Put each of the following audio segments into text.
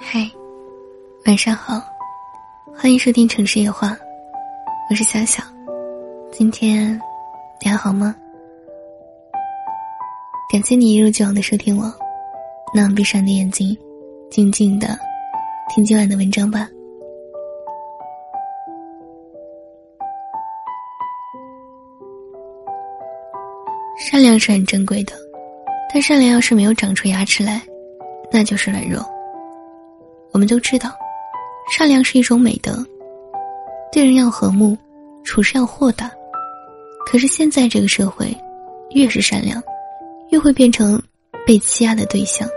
嗨，晚上好，欢迎收听城市夜话，我是小小。今天你还好吗？感谢你一如既往的收听我，那闭上你的眼睛，静静的听今晚的文章吧。善良是很珍贵的，但善良要是没有长出牙齿来，那就是软弱。我们都知道，善良是一种美德，对人要和睦，处事要豁达。可是现在这个社会，越是善良，越会变成被欺压的对象。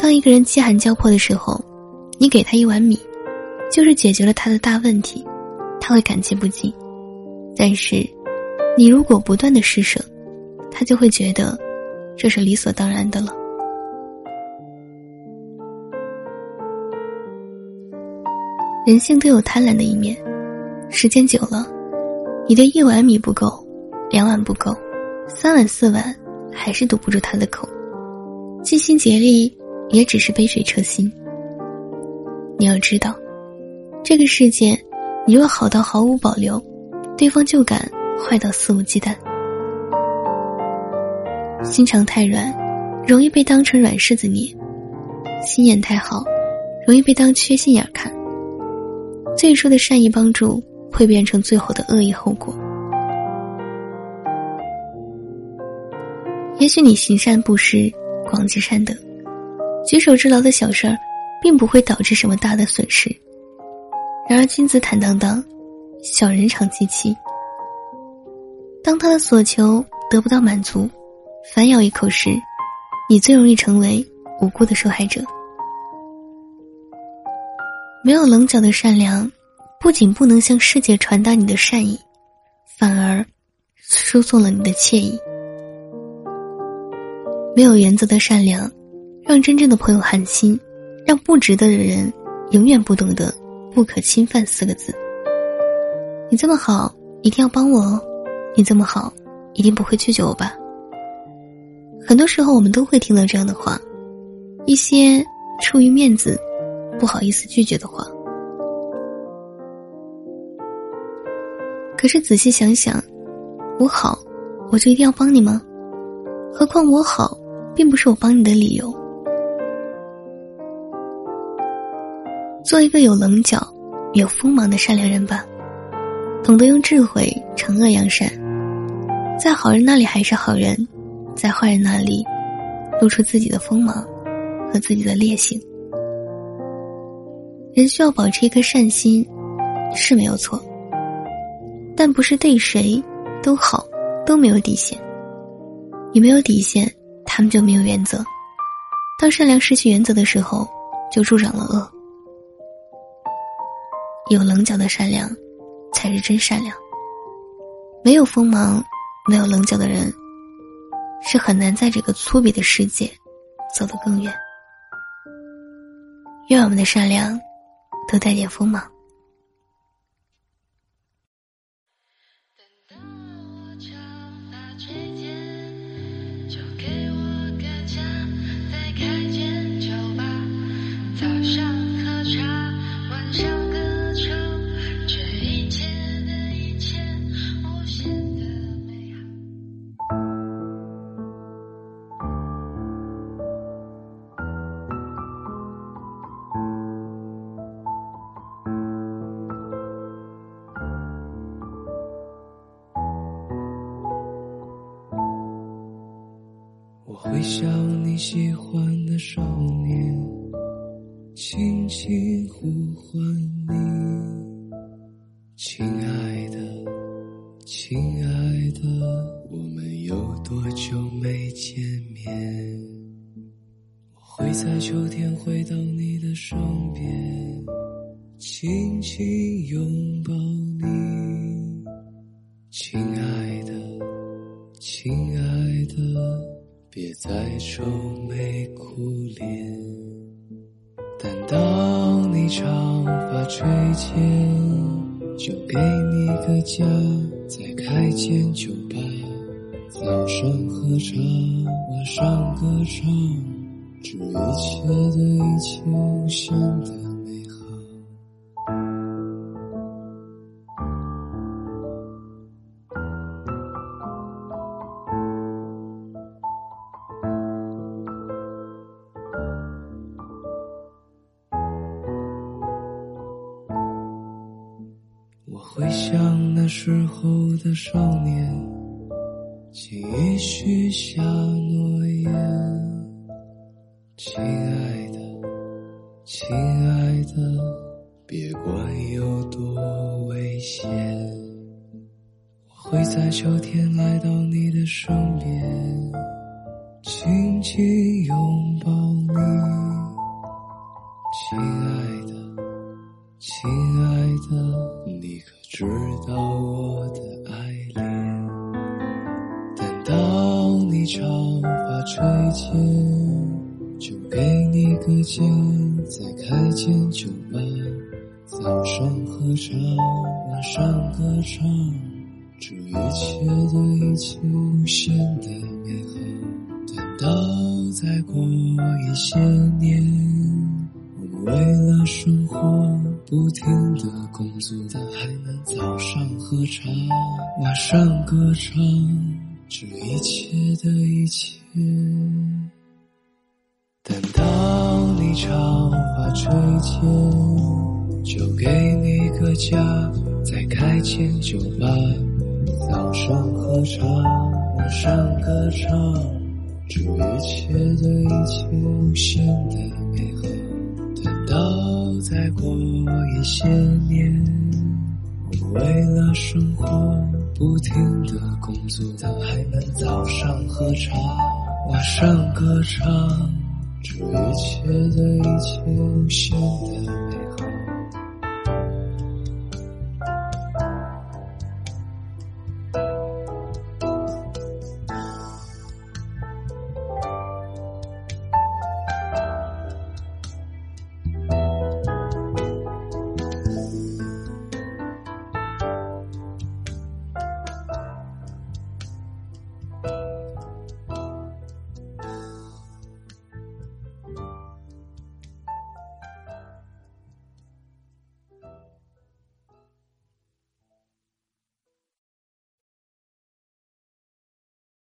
当一个人饥寒交迫的时候，你给他一碗米，就是解决了他的大问题，他会感激不尽。但是，你如果不断的施舍，他就会觉得这是理所当然的了。人性都有贪婪的一面，时间久了，你的一碗米不够，两碗不够，三碗四碗还是堵不住他的口，尽心竭力也只是杯水车薪。你要知道，这个世界，你若好到毫无保留，对方就敢坏到肆无忌惮。心肠太软，容易被当成软柿子捏；心眼太好，容易被当缺心眼看。最初的善意帮助会变成最后的恶意后果。也许你行善布施，广积善德，举手之劳的小事儿，并不会导致什么大的损失。然而君子坦荡荡，小人常戚戚。当他的所求得不到满足，反咬一口时，你最容易成为无辜的受害者。没有棱角的善良，不仅不能向世界传达你的善意，反而输送了你的惬意。没有原则的善良，让真正的朋友寒心，让不值得的人永远不懂得“不可侵犯”四个字。你这么好，一定要帮我哦！你这么好，一定不会拒绝我吧？很多时候，我们都会听到这样的话，一些出于面子。不好意思拒绝的话，可是仔细想想，我好，我就一定要帮你吗？何况我好，并不是我帮你的理由。做一个有棱角、有锋芒的善良人吧，懂得用智慧惩恶扬善，在好人那里还是好人，在坏人那里露出自己的锋芒和自己的烈性。人需要保持一颗善心，是没有错。但不是对谁都好，都没有底线。你没有底线，他们就没有原则。当善良失去原则的时候，就助长了恶。有棱角的善良，才是真善良。没有锋芒、没有棱角的人，是很难在这个粗鄙的世界走得更远。愿我们的善良。都带点锋芒。像你喜欢的少年，轻轻呼唤你，亲爱的，亲爱的，我们有多久没见面？我会在秋天回到你的身边，轻轻拥抱你，亲爱的，亲爱的。别再愁眉苦脸，但当你长发垂肩，就给你个家，再开间酒吧，早上喝茶，晚上歌唱，这一切的一切无限的回想那时候的少年，轻易许下诺言。亲爱的，亲爱的，别管有多危险，我会在秋天来到你的身边，紧紧拥抱你，亲爱的。亲，知道我的爱恋？等到你长发垂肩，就给你个家，再开间酒吧。早上喝茶，晚上歌唱，这一切的一切无限的美好。等到再过一些年，我们为了生活。不停的工作，但还能早上喝茶，晚上歌唱，这一切的一切。等到你长发垂肩，就给你个家，再开间酒吧。早上喝茶，晚上歌唱，这一切的一切无限的美好。再过一些年，我为了生活不停的工作，但还能早上喝茶，晚上歌唱，这一切的一切无限的。